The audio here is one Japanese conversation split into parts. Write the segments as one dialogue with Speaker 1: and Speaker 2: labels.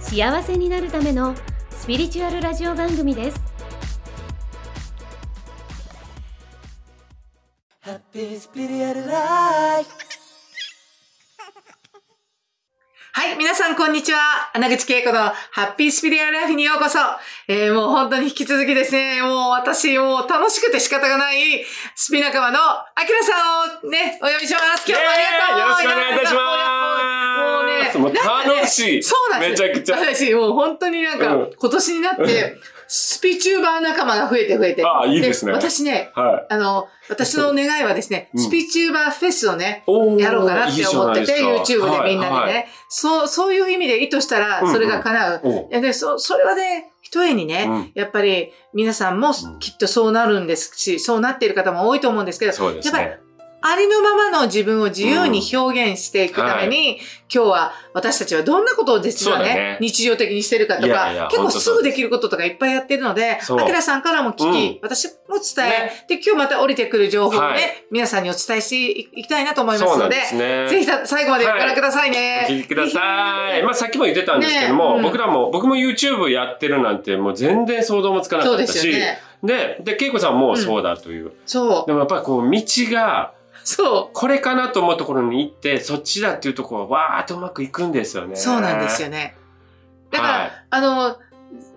Speaker 1: 幸せになるためのスピリチュアルラジオ番組です
Speaker 2: ハッピースピリアルライフ
Speaker 3: はい、皆さんこんにちは。穴口恵子のハッピースピリアルライフにようこそ。えー、もう本当に引き続きですね、もう私もう楽しくて仕方がないスピ仲間のアキラさんをね、お呼びします。今日もありがとう、
Speaker 4: よろしくお願いいたします。楽しい。
Speaker 3: そうなんです。
Speaker 4: めちゃくちゃ。
Speaker 3: 私、もう本当になんか、
Speaker 4: うん。
Speaker 3: 今年になって、スピチューバー仲間が増えて増えて。
Speaker 4: あいいですね。
Speaker 3: 私ね、
Speaker 4: はい。
Speaker 3: あの、私の願いはですね、
Speaker 4: うん。
Speaker 3: スピチューバーフェスをね、やろうかなって思ってて、YouTube
Speaker 4: か。
Speaker 3: でみんなでね、
Speaker 4: はい。
Speaker 3: そう、そういう意味で意図したら、それが叶う。いやで、そ、それはね、一重にね、
Speaker 4: うん。
Speaker 3: やっぱり皆さんも
Speaker 4: うん。
Speaker 3: きっとそうなるんですし、そうなっている方も多いと思うんですけど、やっぱり
Speaker 4: ね。
Speaker 3: ありのままの自分を自由に表現していくために、今日は私たちはどんなことを実はね
Speaker 4: ね
Speaker 3: 日常的にしてるかとか
Speaker 4: いやいや
Speaker 3: 結構すぐできることとかいっぱいやってるので、あきらさんからも聞き、
Speaker 4: うん
Speaker 3: 私も伝え、
Speaker 4: ね
Speaker 3: で、今日また降りてくる情報をね、
Speaker 4: はい
Speaker 3: 皆さんにお伝えしていきたいなと思いますので、
Speaker 4: ですね。
Speaker 3: ぜひた最後までご覧くださいね。
Speaker 4: お聞きください。まあさっきも言ってたんですけども、
Speaker 3: ねうん
Speaker 4: 僕らも、僕も YouTube やってるなんてもう全然想像もつかなかったし。で、で、恵子さんもそうだという。
Speaker 3: そう。
Speaker 4: でもやっぱりこう道が、
Speaker 3: そ
Speaker 4: これかなと思うところに行って、そっちだっていうところはわーっとうまくいくんですよね。
Speaker 3: う。そうなんですよね。だから、
Speaker 4: はい
Speaker 3: あの、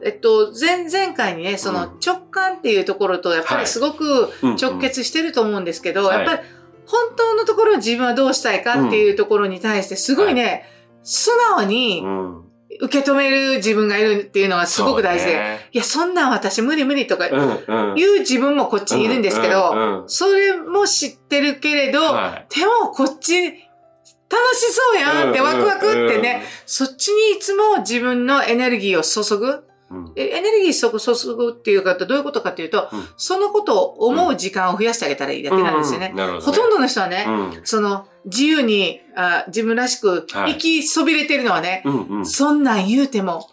Speaker 3: えっと、前、前回にね、そうの
Speaker 4: ん
Speaker 3: 直感っていうところと、やっぱりすごく
Speaker 4: うん
Speaker 3: 直結してると思うんですけど、
Speaker 4: はい
Speaker 3: やっぱり本当のところ自分はどうしたいかっていうところに対して、すごいね、素直に
Speaker 4: うん。
Speaker 3: 受け止める自分がいるっていうのがすごく大事で、
Speaker 4: ね。
Speaker 3: いや、そんなん私無理無理とか。言う自分もこっちにいるんですけど、それも知ってるけれど、
Speaker 4: はい。
Speaker 3: でもこっち楽しそうやんってワクワクってね、そっちにいつも自分のエネルギーを注ぐ？エネルギーを注ぐっていうかとどういうことかっていうと、
Speaker 4: うん。
Speaker 3: そのことを思う時間を増やしてあげたらいいだけなんですよね。
Speaker 4: ほどね。
Speaker 3: ほとんどの人はね、
Speaker 4: うん。
Speaker 3: その自由にあ自分らしく
Speaker 4: はい
Speaker 3: 生きそびれてるのはね、
Speaker 4: うんうん。
Speaker 3: そんなん言うても、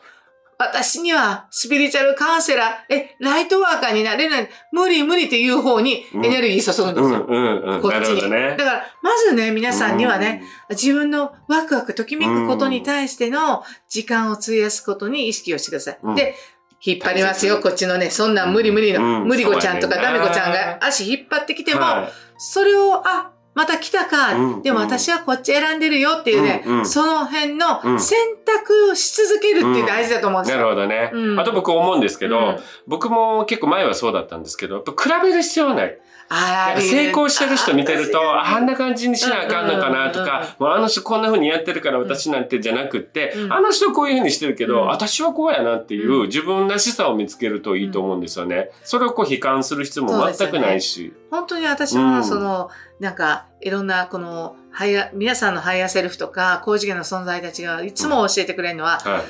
Speaker 3: 私にはスピリチュアルカウンセラー、え、ライトワーカーになれない、無理無理っていう方にエネルギー注ぐんですよ。
Speaker 4: うんうんうん。
Speaker 3: こっちに。
Speaker 4: ね
Speaker 3: だ。から、まずね、皆さんにはね、自分のワクワクときめくことに対しての時間を費やすことに意識をしてください。
Speaker 4: うん
Speaker 3: で、引っ張りますよ、こっちのね、そんなん無理無理の、
Speaker 4: うん
Speaker 3: 無理子ちゃんとかダメ子ちゃんが足引っ張ってきても、
Speaker 4: はい
Speaker 3: それを、あ、また来たか、
Speaker 4: うん。
Speaker 3: でも私はこっち選んでるよっていうね、
Speaker 4: うんうん。
Speaker 3: その辺の
Speaker 4: うん。
Speaker 3: 選択をし続けるって大事だと思うんです
Speaker 4: な
Speaker 3: よ。
Speaker 4: るほどね。
Speaker 3: うん。
Speaker 4: あと僕思うんですけど、
Speaker 3: うん。
Speaker 4: 僕も結構前はそうだったんですけど、やっぱ比べる必要はない。成功してる人見てると、ああんな感じにしなあかんのかなとか、もうあの人こんな風にやってるから私なんてじゃなくって、
Speaker 3: うん。
Speaker 4: あの人こういう風にしてるけど、
Speaker 3: うん。
Speaker 4: 私はこうやなっていう
Speaker 3: うん。
Speaker 4: 自分らしさを見つけるといいと思うんですよね。それをこう悲観する必要も全くないし。
Speaker 3: 本当に私は、
Speaker 4: うん。
Speaker 3: その、なんか、いろんな、この、ハイヤ、皆さんのハイヤーセルフとか、高次元の存在たちがいつも教えてくれるのは、
Speaker 4: はい。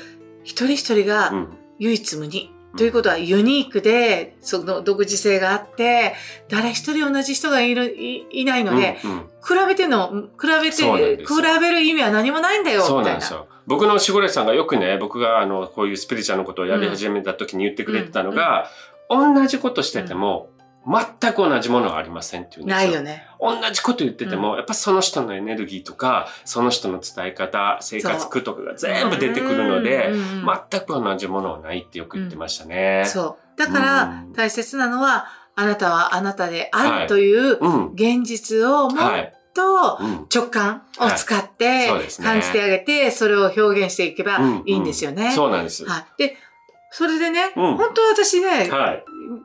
Speaker 3: 一人一人が
Speaker 4: うん。
Speaker 3: 唯一無二。
Speaker 4: うん
Speaker 3: ということはユニークで、その独自性があって、誰一人同じ人がいる、いいないので、
Speaker 4: うんうん
Speaker 3: 比べての、比べて、比
Speaker 4: よ
Speaker 3: べる意味は何もないんだよ、
Speaker 4: そう
Speaker 3: みたいな。
Speaker 4: なんですよ。僕の守護霊さんがよくね、僕があの、こういうスピリチュアルのことをやり始めた時に言ってくれてたのが、同じことしてても、全く同じものはありませんっていうんですよ。
Speaker 3: ないよね。
Speaker 4: 同じこと言ってても、やっぱその人のエネルギーとか、その人の伝え方、生活苦とかが全部出てくるので、
Speaker 3: うんうんうん
Speaker 4: 全く同じものはないってよく言ってましたね。
Speaker 3: そう。だから
Speaker 4: うん、
Speaker 3: 大切なのは、あなたはあなたであ
Speaker 4: はい
Speaker 3: るという
Speaker 4: うん。
Speaker 3: 現実をもっ
Speaker 4: はい。
Speaker 3: と
Speaker 4: うん。
Speaker 3: 直感を使って感じてあげて、それを表現していけば
Speaker 4: うん
Speaker 3: いいんですよね。
Speaker 4: そうなんです。は
Speaker 3: はい。で、それでね、
Speaker 4: うん
Speaker 3: 本当私ね、
Speaker 4: い。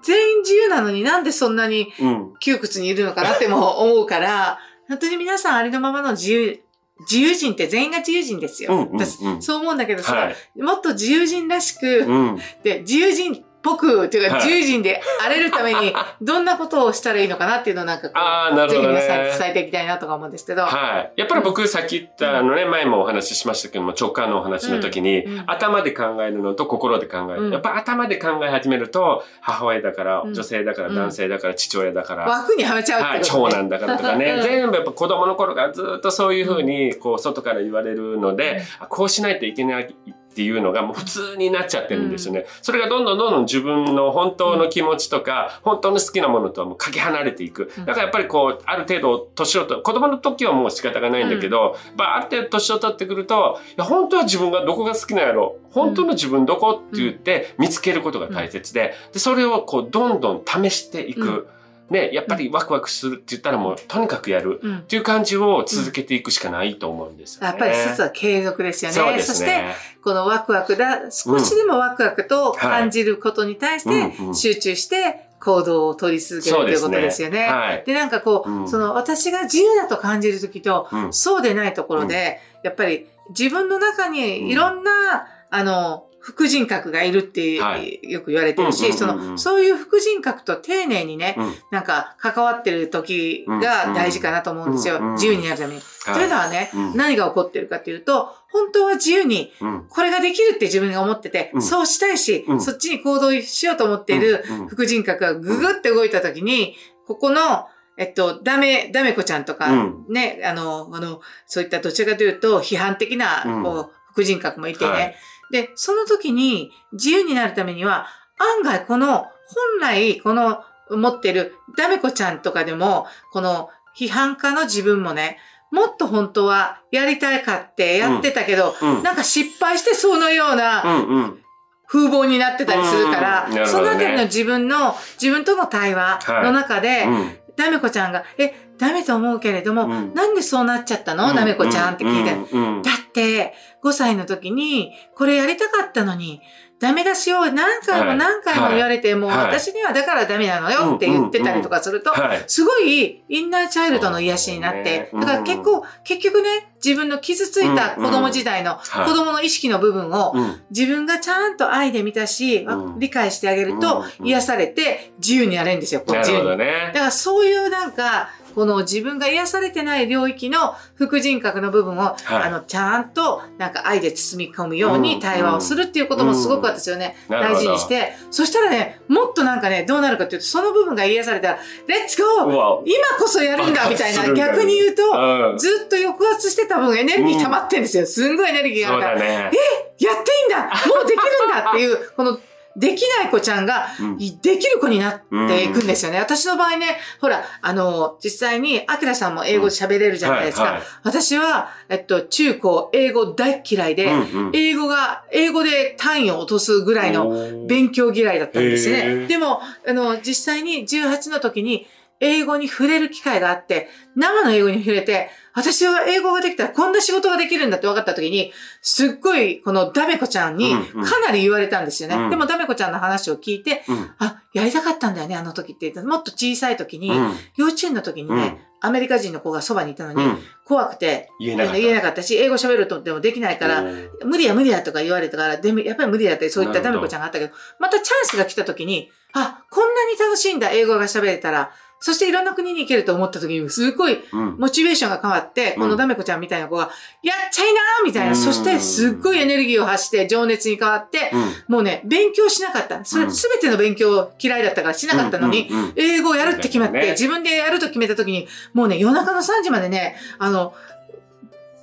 Speaker 3: 全員自由なのになんでそんなに
Speaker 4: うん。
Speaker 3: 窮屈にいるのかなっても思うから、本当に皆さんありのままの自由、自由人って全員が自由人ですよ。
Speaker 4: うんうん
Speaker 3: 私
Speaker 4: うん
Speaker 3: そう思うんだけどさ、
Speaker 4: はい。
Speaker 3: もっと自由人らしく、
Speaker 4: うん。
Speaker 3: で、自由人っぽく、っていうか、
Speaker 4: はい
Speaker 3: 自由人で荒れるために、どんなことをしたらいいのかなっていうのをなんかこう、
Speaker 4: あーなるほどね
Speaker 3: ぜひ皆さんに伝えていきたいなとか思うんですけど。
Speaker 4: はい。やっぱり僕さっき言ったあのね、前もお話ししましたけども、直感のお話の時に、
Speaker 3: うんうん
Speaker 4: 頭で考えるのと心で考える。
Speaker 3: うん
Speaker 4: やっぱ頭で考え始めると、母親だから、
Speaker 3: うん
Speaker 4: 女性だから、
Speaker 3: うん
Speaker 4: 男性だから、父親だから、
Speaker 3: 枠にはめちゃう
Speaker 4: はい、
Speaker 3: ってこと、ね。
Speaker 4: 長男だからとかね、
Speaker 3: う ん
Speaker 4: 全部やっぱ子供の頃からずっとそういうふうに、こう、外から言われるので、あこうしないといけないっていうのがもう普通になっちゃってるんですよね。それがどんどんどんどん自分の本当の気持ちとか、本当の好きなものとはもうかけ離れていく。だからやっぱりこう、ある程度年をと、子供の時はもう仕方がないんだけど、まあ、ある程度年を取ってくると、いや、本当は自分がどこが好きなんやろ本当の自分どこって言って見つけることが大切で、で、それをこう、どんどん試していく。
Speaker 3: うん
Speaker 4: ね、やっぱりワクワクするって言ったらもう、とにかくやる。
Speaker 3: うん
Speaker 4: っていう感じを続けていくしかないと思うんですよね。
Speaker 3: やっぱり一つは継続ですよね。
Speaker 4: そうです
Speaker 3: して、
Speaker 4: ね。
Speaker 3: このワクワクだ、少しでもワクワクと感じることに対して集中して行動を取り続けるということですよね。
Speaker 4: はい。
Speaker 3: で、なんかこう、
Speaker 4: うん
Speaker 3: その私が自由だと感じるときと、
Speaker 4: うん
Speaker 3: そうでないところで、やっぱり自分の中にいろんな、あの、副人格がいるって、
Speaker 4: はい。
Speaker 3: よく言われてるし、その、そういう副人格と丁寧にね、
Speaker 4: うん。
Speaker 3: なんか関わってる時が大事かなと思うんですよ。自由になるために。というのはね、
Speaker 4: うん。
Speaker 3: 何が起こってるかというと、本当は自由に
Speaker 4: うん。
Speaker 3: これができるって自分が思ってて、
Speaker 4: うん。
Speaker 3: そうしたいし、
Speaker 4: うん。
Speaker 3: そっちに行動しようと思っている副人格がぐぐって動いた時に、ここの、えっと、ダメ、ダメ子ちゃんとか、
Speaker 4: うん。
Speaker 3: ね、あの、あの、そういったどちらかというと批判的な、
Speaker 4: うん。
Speaker 3: こう、副人格もいてね、
Speaker 4: はい
Speaker 3: で、その時に自由になるためには、案外この、本来この持ってるダメ子ちゃんとかでも、この批判家の自分もね、もっと本当はやりたいかってやってたけど、
Speaker 4: うん。
Speaker 3: なんか失敗してそのような
Speaker 4: うんうん。
Speaker 3: 風貌になってたりするから、
Speaker 4: うんなるほどね。
Speaker 3: そのあたりの自分の、自分との対話の中で、
Speaker 4: うん
Speaker 3: ダメ子ちゃんが、え、ダメと思うけれども、
Speaker 4: うん。
Speaker 3: なんでそうなっちゃったの、ダメ子ちゃんって聞いて。
Speaker 4: うん。うん。
Speaker 3: だって、5歳の時に、これやりたかったのに、ダメ出しを何回も
Speaker 4: はい。
Speaker 3: 何回も言われて、もう
Speaker 4: はい。
Speaker 3: 私にはだからダメなのよって言ってたりとかすると、
Speaker 4: はい。
Speaker 3: すごいインナーチャイルドの癒しになって、だから結構、結局ね、自分の傷ついた子供時代の
Speaker 4: はい。
Speaker 3: 子供の意識の部分を
Speaker 4: うん。
Speaker 3: 自分がちゃんと愛で見たし、
Speaker 4: うん。
Speaker 3: 理解してあげると
Speaker 4: うん
Speaker 3: 癒されて自由になれるんですよ、こう
Speaker 4: なるほ
Speaker 3: 自由に。
Speaker 4: どね
Speaker 3: だ。からそういうなんか、この自分が癒されてない領域の副人格の部分を、
Speaker 4: はい。
Speaker 3: あの、ちゃんとなんか愛で包み込むよう
Speaker 4: うん。
Speaker 3: に対話をするっていうこともすごく私はね、
Speaker 4: なるほど。
Speaker 3: 大事にして、そしたらね、もっとなんかね、どうなるかっていうと、その部分が癒された。ら、レッツゴー今こそやるんだみたいな、逆に言うと、
Speaker 4: うん。
Speaker 3: ずっと抑圧してた分エネルギー溜まってんですよ。すんごいエネルギーがあるから、
Speaker 4: だね。
Speaker 3: やっていいんだ。もうできるんだっていう、この、できない子ちゃんが、
Speaker 4: うん。
Speaker 3: できる子になっていくんですよね。私の場合ね、ほら、あの、実際に、アキラさんも英語喋れるじゃないですか。
Speaker 4: はいはい。
Speaker 3: 私は、えっと、中高、英語大嫌いで、
Speaker 4: うんうん。
Speaker 3: 英語が、英語で単位を落とすぐらいの
Speaker 4: お
Speaker 3: 勉強嫌いだったんですね。でも、あの、実際に18の時に、英語に触れる機会があって、生の英語に触れて、私は英語ができたらこんな仕事ができるんだって分かった時に、すっごいこのダメ子ちゃんに
Speaker 4: うんうん。
Speaker 3: かなり言われたんですよね。
Speaker 4: うん。
Speaker 3: でもダメ子ちゃんの話を聞いて、
Speaker 4: うん。
Speaker 3: あ、やりたかったんだよね、あの時って。言って。もっと小さい時に、
Speaker 4: うん。
Speaker 3: 幼稚園の時にね、アメリカ人の子がそばにいたのに、
Speaker 4: うん。
Speaker 3: 怖くて
Speaker 4: 言えなかった。
Speaker 3: 言えなかったし、英語喋るとでもできないから、無理や無理やとか言われたから、でもやっぱり無理だってそういったダメ子ちゃんがあったけど、またチャンスが来た時に、あ、こんなに楽しいんだ、英語が喋れたら、そしていろんな国に行けると思った時に、すごい
Speaker 4: うん。
Speaker 3: モチベーションが変わって、
Speaker 4: うん。
Speaker 3: このダメ子ちゃんみたいな子が、やっちゃいなーみたいな、
Speaker 4: うん。
Speaker 3: そしてすっごいエネルギーを発して情熱に変わって、
Speaker 4: うん。
Speaker 3: もうね、勉強しなかった。それ、
Speaker 4: うん。
Speaker 3: すべての勉強嫌いだったからしなかったのに、英語をやるって決まって、
Speaker 4: ね。
Speaker 3: 自分でやると決めた時に、もうね、夜中の3時までね、あの、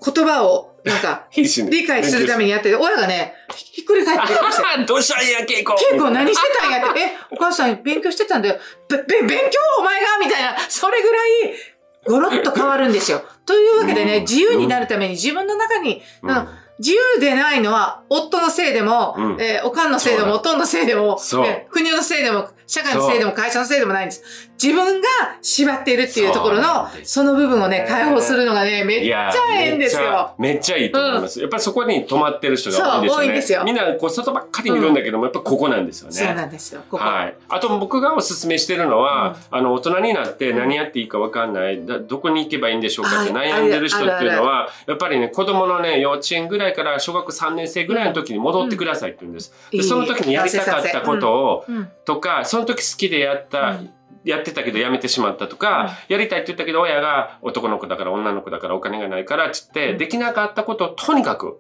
Speaker 3: 言葉を、なんか、理解するためにやってて、親がね、ひひっくり返ってきました。
Speaker 4: どうしたんや、稽古。
Speaker 3: 結構何してたんやって、え、お母さん勉強してたんだよ。べ、べ、勉強お前がみたいな、それぐらい、ゴロッと変わるんですよ。というわけでね、
Speaker 4: うん
Speaker 3: 自由になるために自分の中に、自由でないのは、夫のせいでも、
Speaker 4: うん
Speaker 3: えーおかんのせいでも、おとんのせいでも、国のせいでも、社会のせいでも、会社のせいでもないんです。自分が縛っているっていうところのその部分をね解放するのがねめっちゃええんですよ。
Speaker 4: めっちゃいいと思います。やっぱりそこに止まってる人が多いんですよ
Speaker 3: 多いんですよ
Speaker 4: みんなこう外ばっかり見るんだけども、やっぱここなんですよね。
Speaker 3: そうなんですよ。ここ。
Speaker 4: はい。あと僕がおすすめしてるのは、あの、大人になって何やっていいか分かんない、だどこに行けばいいんでしょうかって
Speaker 3: はい
Speaker 4: 悩んでる人っていうのは、やっぱりね、子供のね、幼稚園ぐらいから小学3年生ぐらいの時に戻ってくださいって言うんです。その時にやりたかったことを、
Speaker 3: うん
Speaker 4: とか、その時好きでやった、
Speaker 3: うん
Speaker 4: やってたけどやめてしまったとか、やりたいって言ったけど親が男の子だから女の子だからお金がないからって言って、
Speaker 3: うん。
Speaker 4: できなかったことをとにかく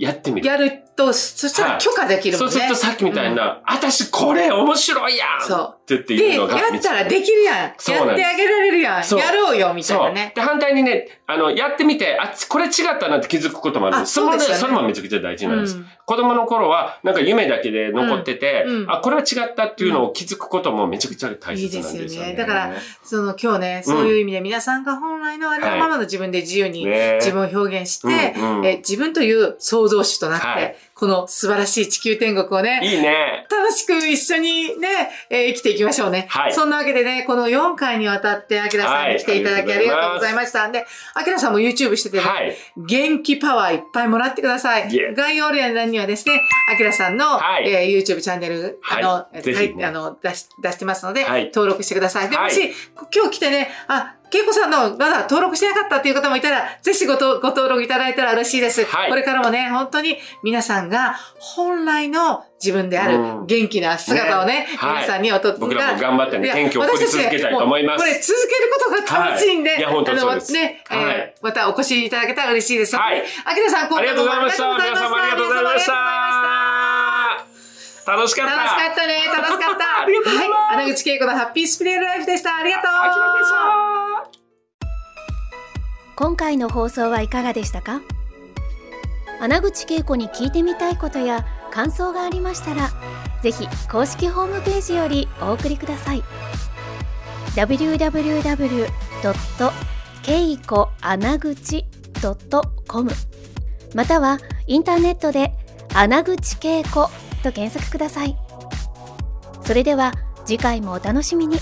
Speaker 4: やってみる。
Speaker 3: やると、そしたら許可できるもんね。
Speaker 4: そうするとさっきみたいな、私これ面白いやん
Speaker 3: そう
Speaker 4: ってって
Speaker 3: で、
Speaker 4: いうのが
Speaker 3: やったらできるやん。
Speaker 4: そう
Speaker 3: やってあげられるやん。やろうよ、みたい。なね。
Speaker 4: で、反対にね、あの、やってみて、あ、これ違ったなって気づくこともあるんです。
Speaker 3: あそうですよね
Speaker 4: それもめちゃくちゃ大事なんです。
Speaker 3: うん
Speaker 4: 子供の頃は、なんか夢だけで残ってて、
Speaker 3: うんうん
Speaker 4: あ、これは違ったっていうのを気づくこともめちゃくちゃ大切なんですよね。
Speaker 3: いいですよねだからその今日ね、そういう意味で皆さんが本来のありのままの自分で自由に
Speaker 4: ね
Speaker 3: 自分を表現して、
Speaker 4: うんうん
Speaker 3: え自分という創造主となって、
Speaker 4: はい
Speaker 3: この素晴らしい地球天国をね、
Speaker 4: いいね。
Speaker 3: 楽しく一緒にね、えー生きていきましょうね。
Speaker 4: はい
Speaker 3: そんなわけでね、この4回にわたって、アキラさんに来ていただき
Speaker 4: はい
Speaker 3: ありがとうございましたんで、アキラさんも YouTube しててね、
Speaker 4: はい。
Speaker 3: 元気パワーいっぱいもらってください。概要欄にはですね、アキラさんの、
Speaker 4: はい
Speaker 3: えー YouTube チャンネル、
Speaker 4: はい
Speaker 3: あの、はいあの出し、出してますので、
Speaker 4: はい
Speaker 3: 登録してください。で、
Speaker 4: はい
Speaker 3: もし、今日来てね、あ、けいこさんのまだ登録してなかったっていう方もいたら、ぜひごとご登録いただいたら嬉しいです。
Speaker 4: はい
Speaker 3: これからもね、本当に皆さんが本来の自分であ
Speaker 4: うん
Speaker 3: る元気な姿をね、
Speaker 4: ねはい
Speaker 3: 皆さんにお届け
Speaker 4: 僕らも頑張ってね元気を送り続けたいと思います
Speaker 3: これ続けることが楽しいんで、
Speaker 4: はいいや本当そうです
Speaker 3: ね、えー
Speaker 4: はい
Speaker 3: またお越しいただけたら嬉しいです。
Speaker 4: はい
Speaker 3: あきらさん、今
Speaker 4: ありがとうございました。皆様ありがとうございまし
Speaker 3: 皆様ありがとうございました
Speaker 4: た。楽しかった。
Speaker 3: 楽しかったね。楽しかった。
Speaker 4: ありがとうございます
Speaker 3: はい。穴口恵子のハッピースピリアルライフでした。ありがとう。
Speaker 4: あきらでした。
Speaker 1: 今回の放送はいかがでしたか？穴口恵子に聞いてみたいことや感想がありましたらぜひ公式ホームページよりお送りください。www.keikoanaguchi.com またはインターネットで「穴口恵子」と検索ください。それでは次回もお楽しみに。